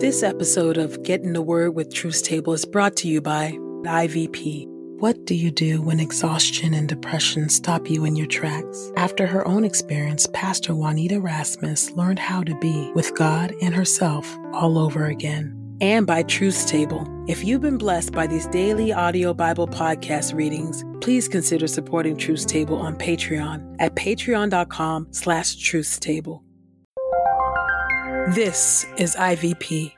This episode of Get in the Word with Truth's Table is brought to you by IVP. What do you do when exhaustion and depression stop you in your tracks? After her own experience, Pastor Juanita Rasmus learned how to be with God and herself all over again. And by Truth's Table. If you've been blessed by these daily audio Bible podcast readings, please consider supporting Truth Table on Patreon at patreon.com slash truthstable. This is IVP.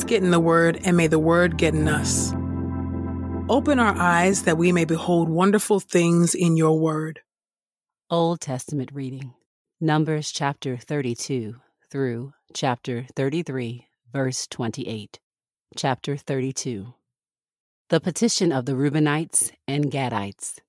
Let's get in the Word, and may the Word get in us. Open our eyes that we may behold wonderful things in your Word. Old Testament reading Numbers chapter 32 through chapter 33, verse 28. Chapter 32 The petition of the Reubenites and Gadites.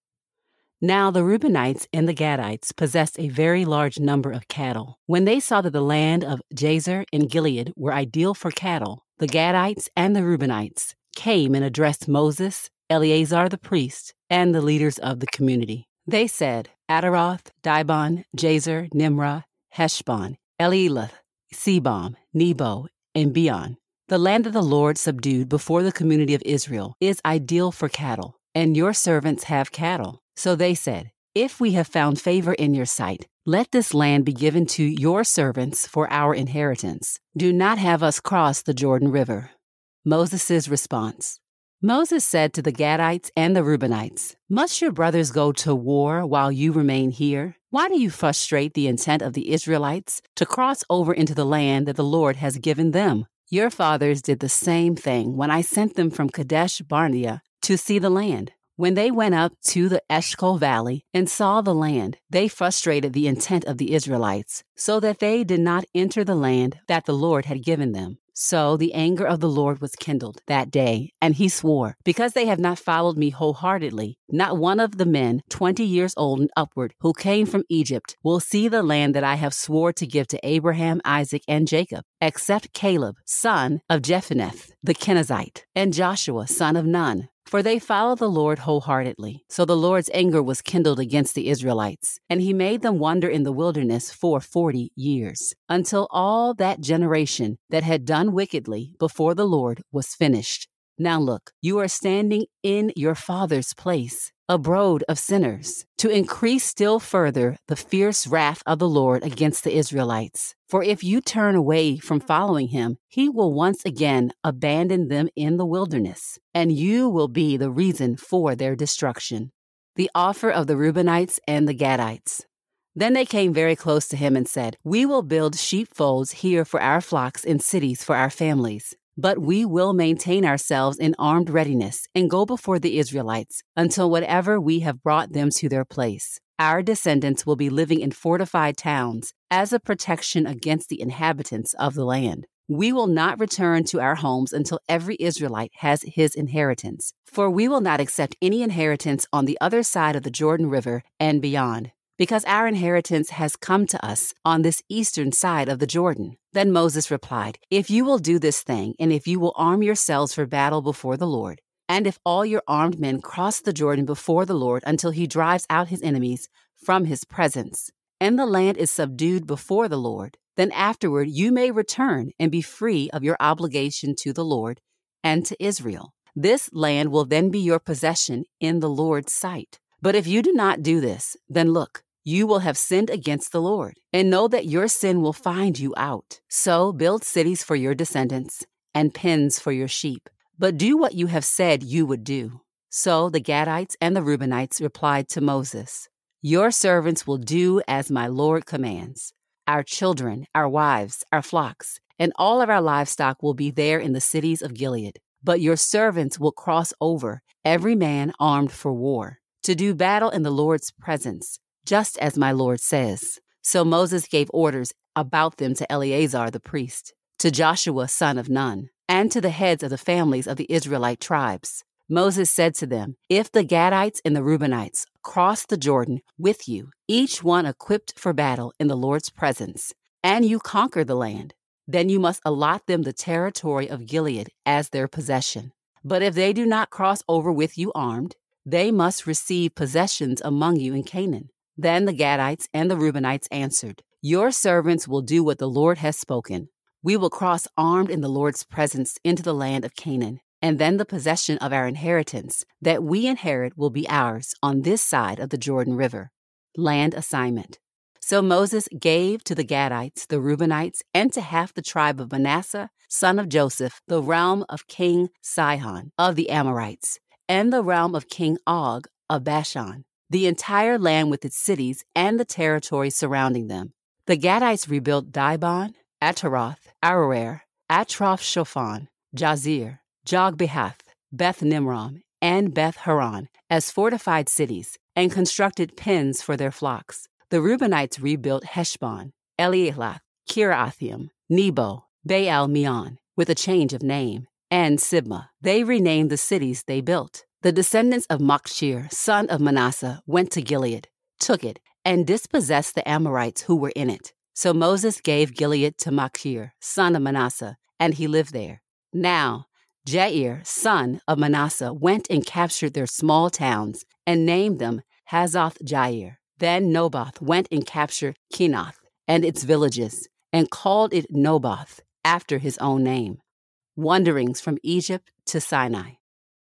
Now the Reubenites and the Gadites possessed a very large number of cattle. When they saw that the land of Jazer and Gilead were ideal for cattle, the Gadites and the Reubenites came and addressed Moses, Eleazar the priest, and the leaders of the community. They said, Ataroth, Dibon, Jazer, Nimrah, Heshbon, Elielath, Sebam, Nebo, and Beon. The land that the Lord subdued before the community of Israel is ideal for cattle, and your servants have cattle. So they said, If we have found favor in your sight, let this land be given to your servants for our inheritance. Do not have us cross the Jordan River. Moses' response Moses said to the Gadites and the Reubenites, Must your brothers go to war while you remain here? Why do you frustrate the intent of the Israelites to cross over into the land that the Lord has given them? Your fathers did the same thing when I sent them from Kadesh Barnea to see the land. When they went up to the Eshcol Valley and saw the land, they frustrated the intent of the Israelites, so that they did not enter the land that the Lord had given them. So the anger of the Lord was kindled that day, and he swore, Because they have not followed me wholeheartedly, not one of the men twenty years old and upward who came from Egypt will see the land that I have swore to give to Abraham, Isaac, and Jacob, except Caleb, son of Jephunneh, the Kenizzite, and Joshua, son of Nun, for they followed the Lord wholeheartedly. So the Lord's anger was kindled against the Israelites, and he made them wander in the wilderness for forty years, until all that generation that had done wickedly before the Lord was finished. Now look, you are standing in your father's place, a brood of sinners, to increase still further the fierce wrath of the Lord against the Israelites. For if you turn away from following him, he will once again abandon them in the wilderness, and you will be the reason for their destruction. The offer of the Reubenites and the Gadites. Then they came very close to him and said, We will build sheepfolds here for our flocks and cities for our families. But we will maintain ourselves in armed readiness and go before the Israelites until whatever we have brought them to their place. Our descendants will be living in fortified towns as a protection against the inhabitants of the land. We will not return to our homes until every Israelite has his inheritance, for we will not accept any inheritance on the other side of the Jordan River and beyond because our inheritance has come to us on this eastern side of the Jordan. Then Moses replied, If you will do this thing, and if you will arm yourselves for battle before the Lord, and if all your armed men cross the Jordan before the Lord until he drives out his enemies from his presence, and the land is subdued before the Lord, then afterward you may return and be free of your obligation to the Lord and to Israel. This land will then be your possession in the Lord's sight. But if you do not do this, then look, you will have sinned against the Lord, and know that your sin will find you out. So build cities for your descendants and pens for your sheep. But do what you have said you would do. So the Gadites and the Reubenites replied to Moses, Your servants will do as my Lord commands. Our children, our wives, our flocks, and all of our livestock will be there in the cities of Gilead. But your servants will cross over, every man armed for war, to do battle in the Lord's presence, just as my Lord says. So Moses gave orders about them to Eleazar the priest, to Joshua son of Nun, and to the heads of the families of the Israelite tribes. Moses said to them, If the Gadites and the Reubenites cross the Jordan with you, each one equipped for battle in the Lord's presence, and you conquer the land, then you must allot them the territory of Gilead as their possession. But if they do not cross over with you armed, they must receive possessions among you in Canaan. Then the Gadites and the Reubenites answered, Your servants will do what the Lord has spoken. We will cross armed in the Lord's presence into the land of Canaan, and then the possession of our inheritance that we inherit will be ours on this side of the Jordan River. Land assignment. So Moses gave to the Gadites, the Reubenites, and to half the tribe of Manasseh, son of Joseph, the realm of King Sihon of the Amorites, and the realm of King Og of Bashan, the entire land with its cities and the territory surrounding them. The Gadites rebuilt Dibon, Ataroth, Aroer, Atroth Shophan, Jazer, Jogbehath, Beth Nimram, and Beth Haran as fortified cities, and constructed pens for their flocks. The Reubenites rebuilt Heshbon, Elealath, Kiriathaim, Nebo, Baal Meon, with a change of name, and Sibmah. They renamed the cities they built. The descendants of Machir, son of Manasseh, went to Gilead, took it, and dispossessed the Amorites who were in it. So Moses gave Gilead to Machir, son of Manasseh, and he lived there. Now, Jair, son of Manasseh, went and captured their small towns and named them Havvoth Jair. Then Noboth went and captured Kenath and its villages, and called it Noboth after his own name. Wanderings from Egypt to Sinai.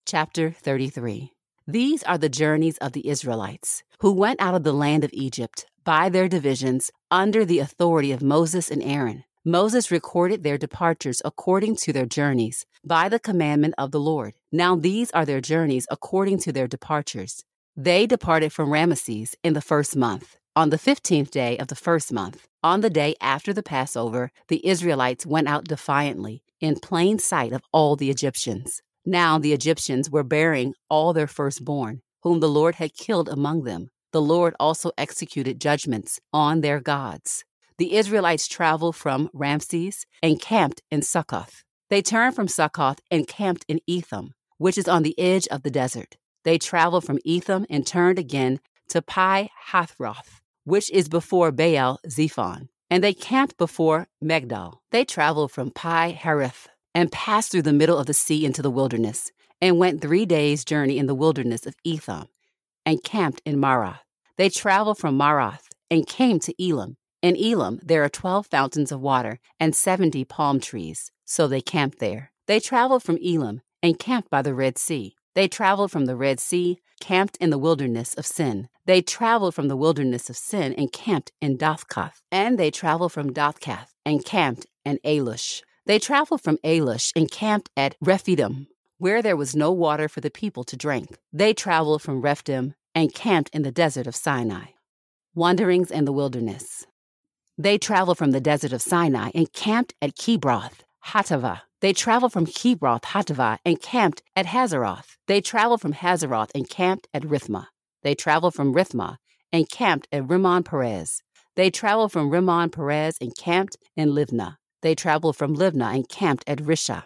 Chapter 33. These are the journeys of the Israelites, who went out of the land of Egypt by their divisions under the authority of Moses and Aaron. Moses recorded their departures according to their journeys by the commandment of the Lord. Now these are their journeys according to their departures. They departed from Rameses in the first month. On the fifteenth day of the first month, on the day after the Passover, the Israelites went out defiantly, in plain sight of all the Egyptians. Now the Egyptians were burying all their firstborn, whom the Lord had killed among them. The Lord also executed judgments on their gods. The Israelites traveled from Ramses and camped in Succoth. They turned from Succoth and camped in Etham, which is on the edge of the desert. They traveled from Etham and turned again to Pi Hahiroth, which is before Baal Zephon. And they camped before Migdol. They traveled from Pi Hahiroth and passed through the middle of the sea into the wilderness, and went three days' journey in the wilderness of Etham, and camped in Marah. They traveled from Marah and came to Elim. In Elim there are twelve fountains of water and seventy palm trees, so they camped there. They traveled from Elim and camped by the Red Sea. They traveled from the Red Sea, camped in the wilderness of Sin. They traveled from the wilderness of Sin and camped in Dophkah. And they traveled from Dophkah and camped in Alush. They traveled from Alush and camped at Rephidim, where there was no water for the people to drink. They traveled from Rephidim and camped in the desert of Sinai. Wanderings in the wilderness. They traveled from the desert of Sinai and camped at Kibroth, Hattaavah. They traveled from Kibroth Hattaavah and camped at Hazeroth. They traveled from Hazeroth and camped at Rithmah. They traveled from Rithmah and camped at Rimmon Perez. They traveled from Rimmon Perez and camped in Libnah. They traveled from Libnah and camped at Rissah.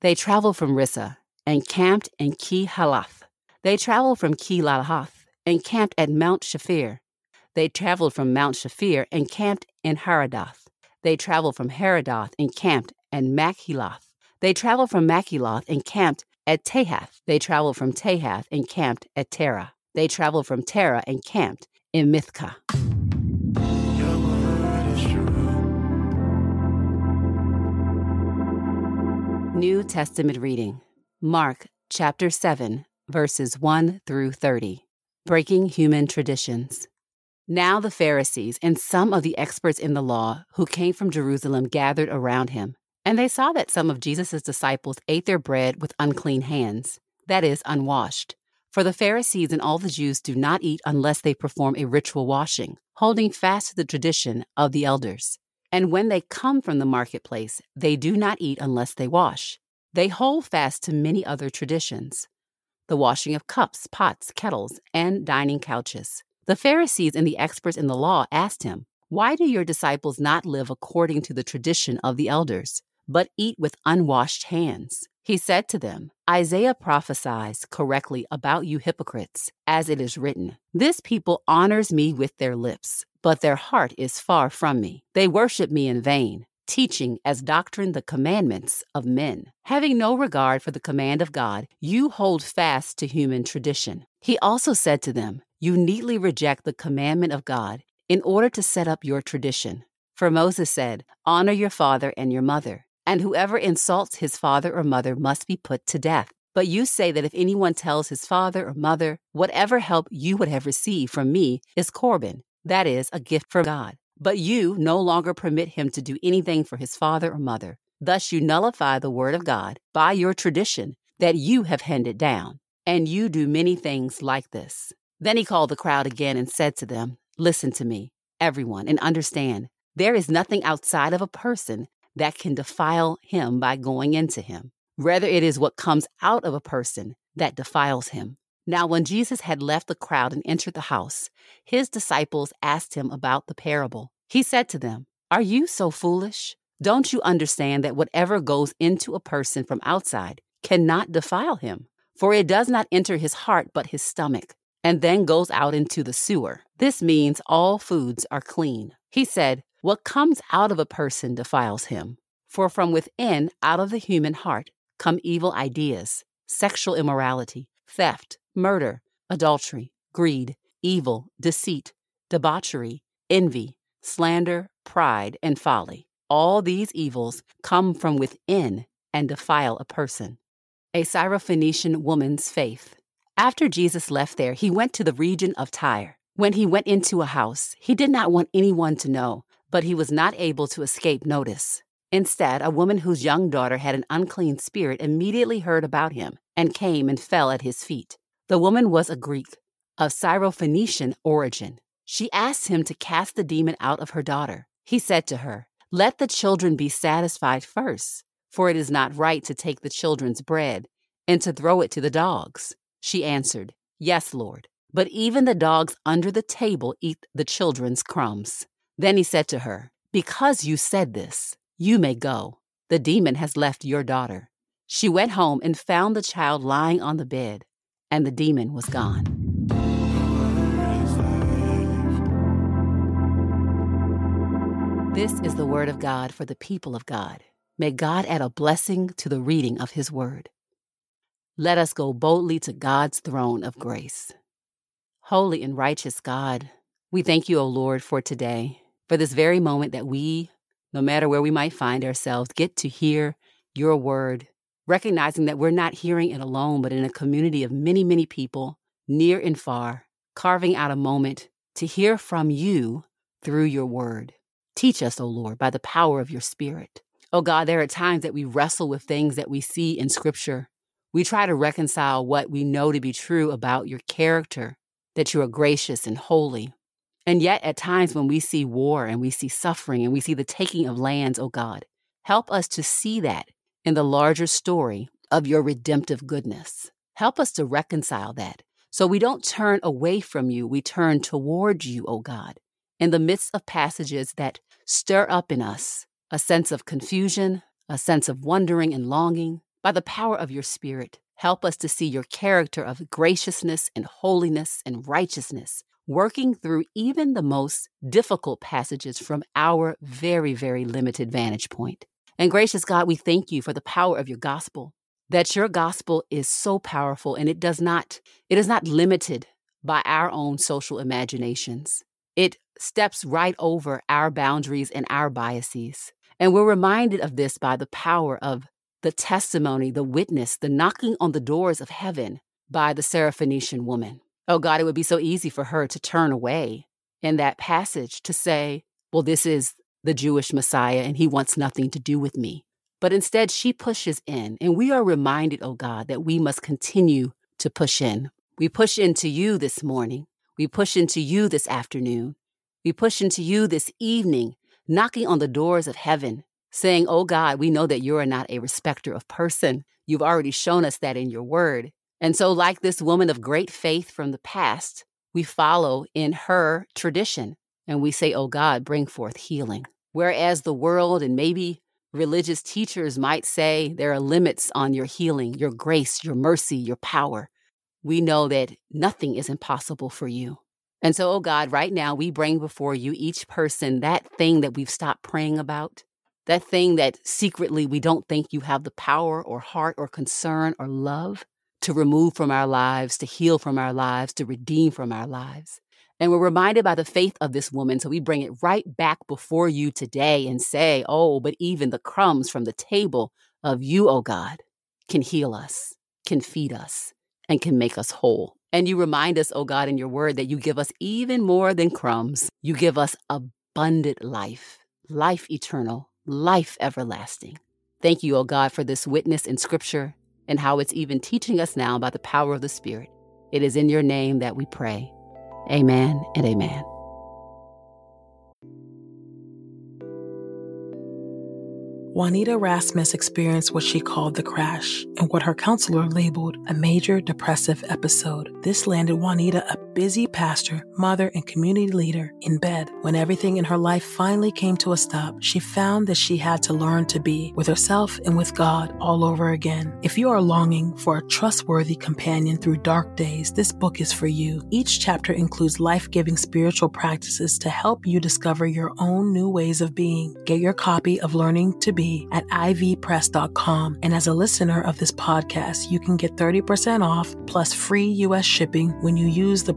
They traveled from Rissah and camped in Kehelathah. They traveled from Kehelathah and camped at Mount Shepher. They traveled from Mount Shepher and camped in Haradath. They traveled from Haradoth and camped at Makheloth. They traveled from Makheloth and camped at Tahath. They traveled from Tahath and camped at Terah. They traveled from Terah and camped in Mithcah. New Testament reading Mark chapter 7, verses 1 through 30. Breaking Human Traditions. Now the Pharisees and some of the experts in the law who came from Jerusalem gathered around him, and they saw that some of Jesus' disciples ate their bread with unclean hands, that is, unwashed. For the Pharisees and all the Jews do not eat unless they perform a ritual washing, holding fast to the tradition of the elders. And when they come from the marketplace, they do not eat unless they wash. They hold fast to many other traditions the washing of cups, pots, kettles, and dining couches. The Pharisees and the experts in the law asked him, Why do your disciples not live according to the tradition of the elders, but eat with unwashed hands? He said to them, Isaiah prophesies correctly about you hypocrites, as it is written, This people honors me with their lips, but their heart is far from me. They worship me in vain teaching as doctrine the commandments of men. Having no regard for the command of God, you hold fast to human tradition. He also said to them, You neatly reject the commandment of God in order to set up your tradition. For Moses said, Honor your father and your mother, and whoever insults his father or mother must be put to death. But you say that if anyone tells his father or mother, Whatever help you would have received from me is Corban, that is, a gift from God. But you no longer permit him to do anything for his father or mother. Thus you nullify the word of God by your tradition that you have handed down. And you do many things like this. Then he called the crowd again and said to them, Listen to me, everyone, and understand there is nothing outside of a person that can defile him by going into him. Rather, it is what comes out of a person that defiles him. Now, when Jesus had left the crowd and entered the house, his disciples asked him about the parable. He said to them, Are you so foolish? Don't you understand that whatever goes into a person from outside cannot defile him? For it does not enter his heart but his stomach, and then goes out into the sewer. This means all foods are clean. He said, What comes out of a person defiles him. For from within, out of the human heart, come evil ideas, sexual immorality, theft murder, adultery, greed, evil, deceit, debauchery, envy, slander, pride, and folly. All these evils come from within and defile a person. A Syrophoenician woman's faith. After Jesus left there, he went to the region of Tyre. When he went into a house, he did not want anyone to know, but he was not able to escape notice. Instead, a woman whose young daughter had an unclean spirit immediately heard about him and came and fell at his feet. The woman was a Greek of Syrophoenician origin. She asked him to cast the demon out of her daughter. He said to her, Let the children be satisfied first, for it is not right to take the children's bread and to throw it to the dogs. She answered, Yes, Lord, but even the dogs under the table eat the children's crumbs. Then he said to her, Because you said this, you may go. The demon has left your daughter. She went home and found the child lying on the bed and the demon was gone. This is the word of God for the people of God. May God add a blessing to the reading of his word. Let us go boldly to God's throne of grace. Holy and righteous God, we thank you, O Lord, for today, for this very moment that we, no matter where we might find ourselves, get to hear your word recognizing that we're not hearing it alone, but in a community of many, many people, near and far, carving out a moment to hear from you through your word. Teach us, O Lord, by the power of your spirit. Oh God, there are times that we wrestle with things that we see in scripture. We try to reconcile what we know to be true about your character, that you are gracious and holy. And yet, at times when we see war and we see suffering and we see the taking of lands, oh God, help us to see that in the larger story of your redemptive goodness. Help us to reconcile that so we don't turn away from you, we turn towards you, O God, in the midst of passages that stir up in us a sense of confusion, a sense of wondering and longing. By the power of your Spirit, help us to see your character of graciousness and holiness and righteousness working through even the most difficult passages from our very, very limited vantage point. And gracious God, we thank you for the power of your gospel, that your gospel is so powerful and it does not, it is not limited by our own social imaginations. It steps right over our boundaries and our biases. And we're reminded of this by the power of the testimony, the witness, the knocking on the doors of heaven by the Syrophoenician woman. Oh God, it would be so easy for her to turn away in that passage to say, well, this is the Jewish Messiah and he wants nothing to do with me. But instead, she pushes in. And we are reminded, oh God, that we must continue to push in. We push into you this morning. We push into you this afternoon. We push into you this evening, knocking on the doors of heaven, saying, Oh God, we know that you are not a respecter of person. You've already shown us that in your word. And so, like this woman of great faith from the past, we follow in her tradition and we say, Oh God, bring forth healing. Whereas the world and maybe religious teachers might say there are limits on your healing, your grace, your mercy, your power, we know that nothing is impossible for you. And so, oh God, right now we bring before you each person that thing that we've stopped praying about, that thing that secretly we don't think you have the power or heart or concern or love to remove from our lives, to heal from our lives, to redeem from our lives. And we're reminded by the faith of this woman. So we bring it right back before you today and say, Oh, but even the crumbs from the table of you, oh God, can heal us, can feed us, and can make us whole. And you remind us, oh God, in your word that you give us even more than crumbs. You give us abundant life, life eternal, life everlasting. Thank you, oh God, for this witness in scripture and how it's even teaching us now by the power of the Spirit. It is in your name that we pray. Amen and amen. Juanita Rasmus experienced what she called the crash and what her counselor labeled a major depressive episode. This landed Juanita, a busy pastor, mother, and community leader, in bed. When everything in her life finally came to a stop, she found that she had to learn to be with herself and with God all over again. If you are longing for a trustworthy companion through dark days, this book is for you. Each chapter includes life giving spiritual practices to help you discover your own new ways of being. Get your copy of Learning to Be at ivpress.com. And as a listener of this podcast, you can get 30% off plus free US shipping when you use the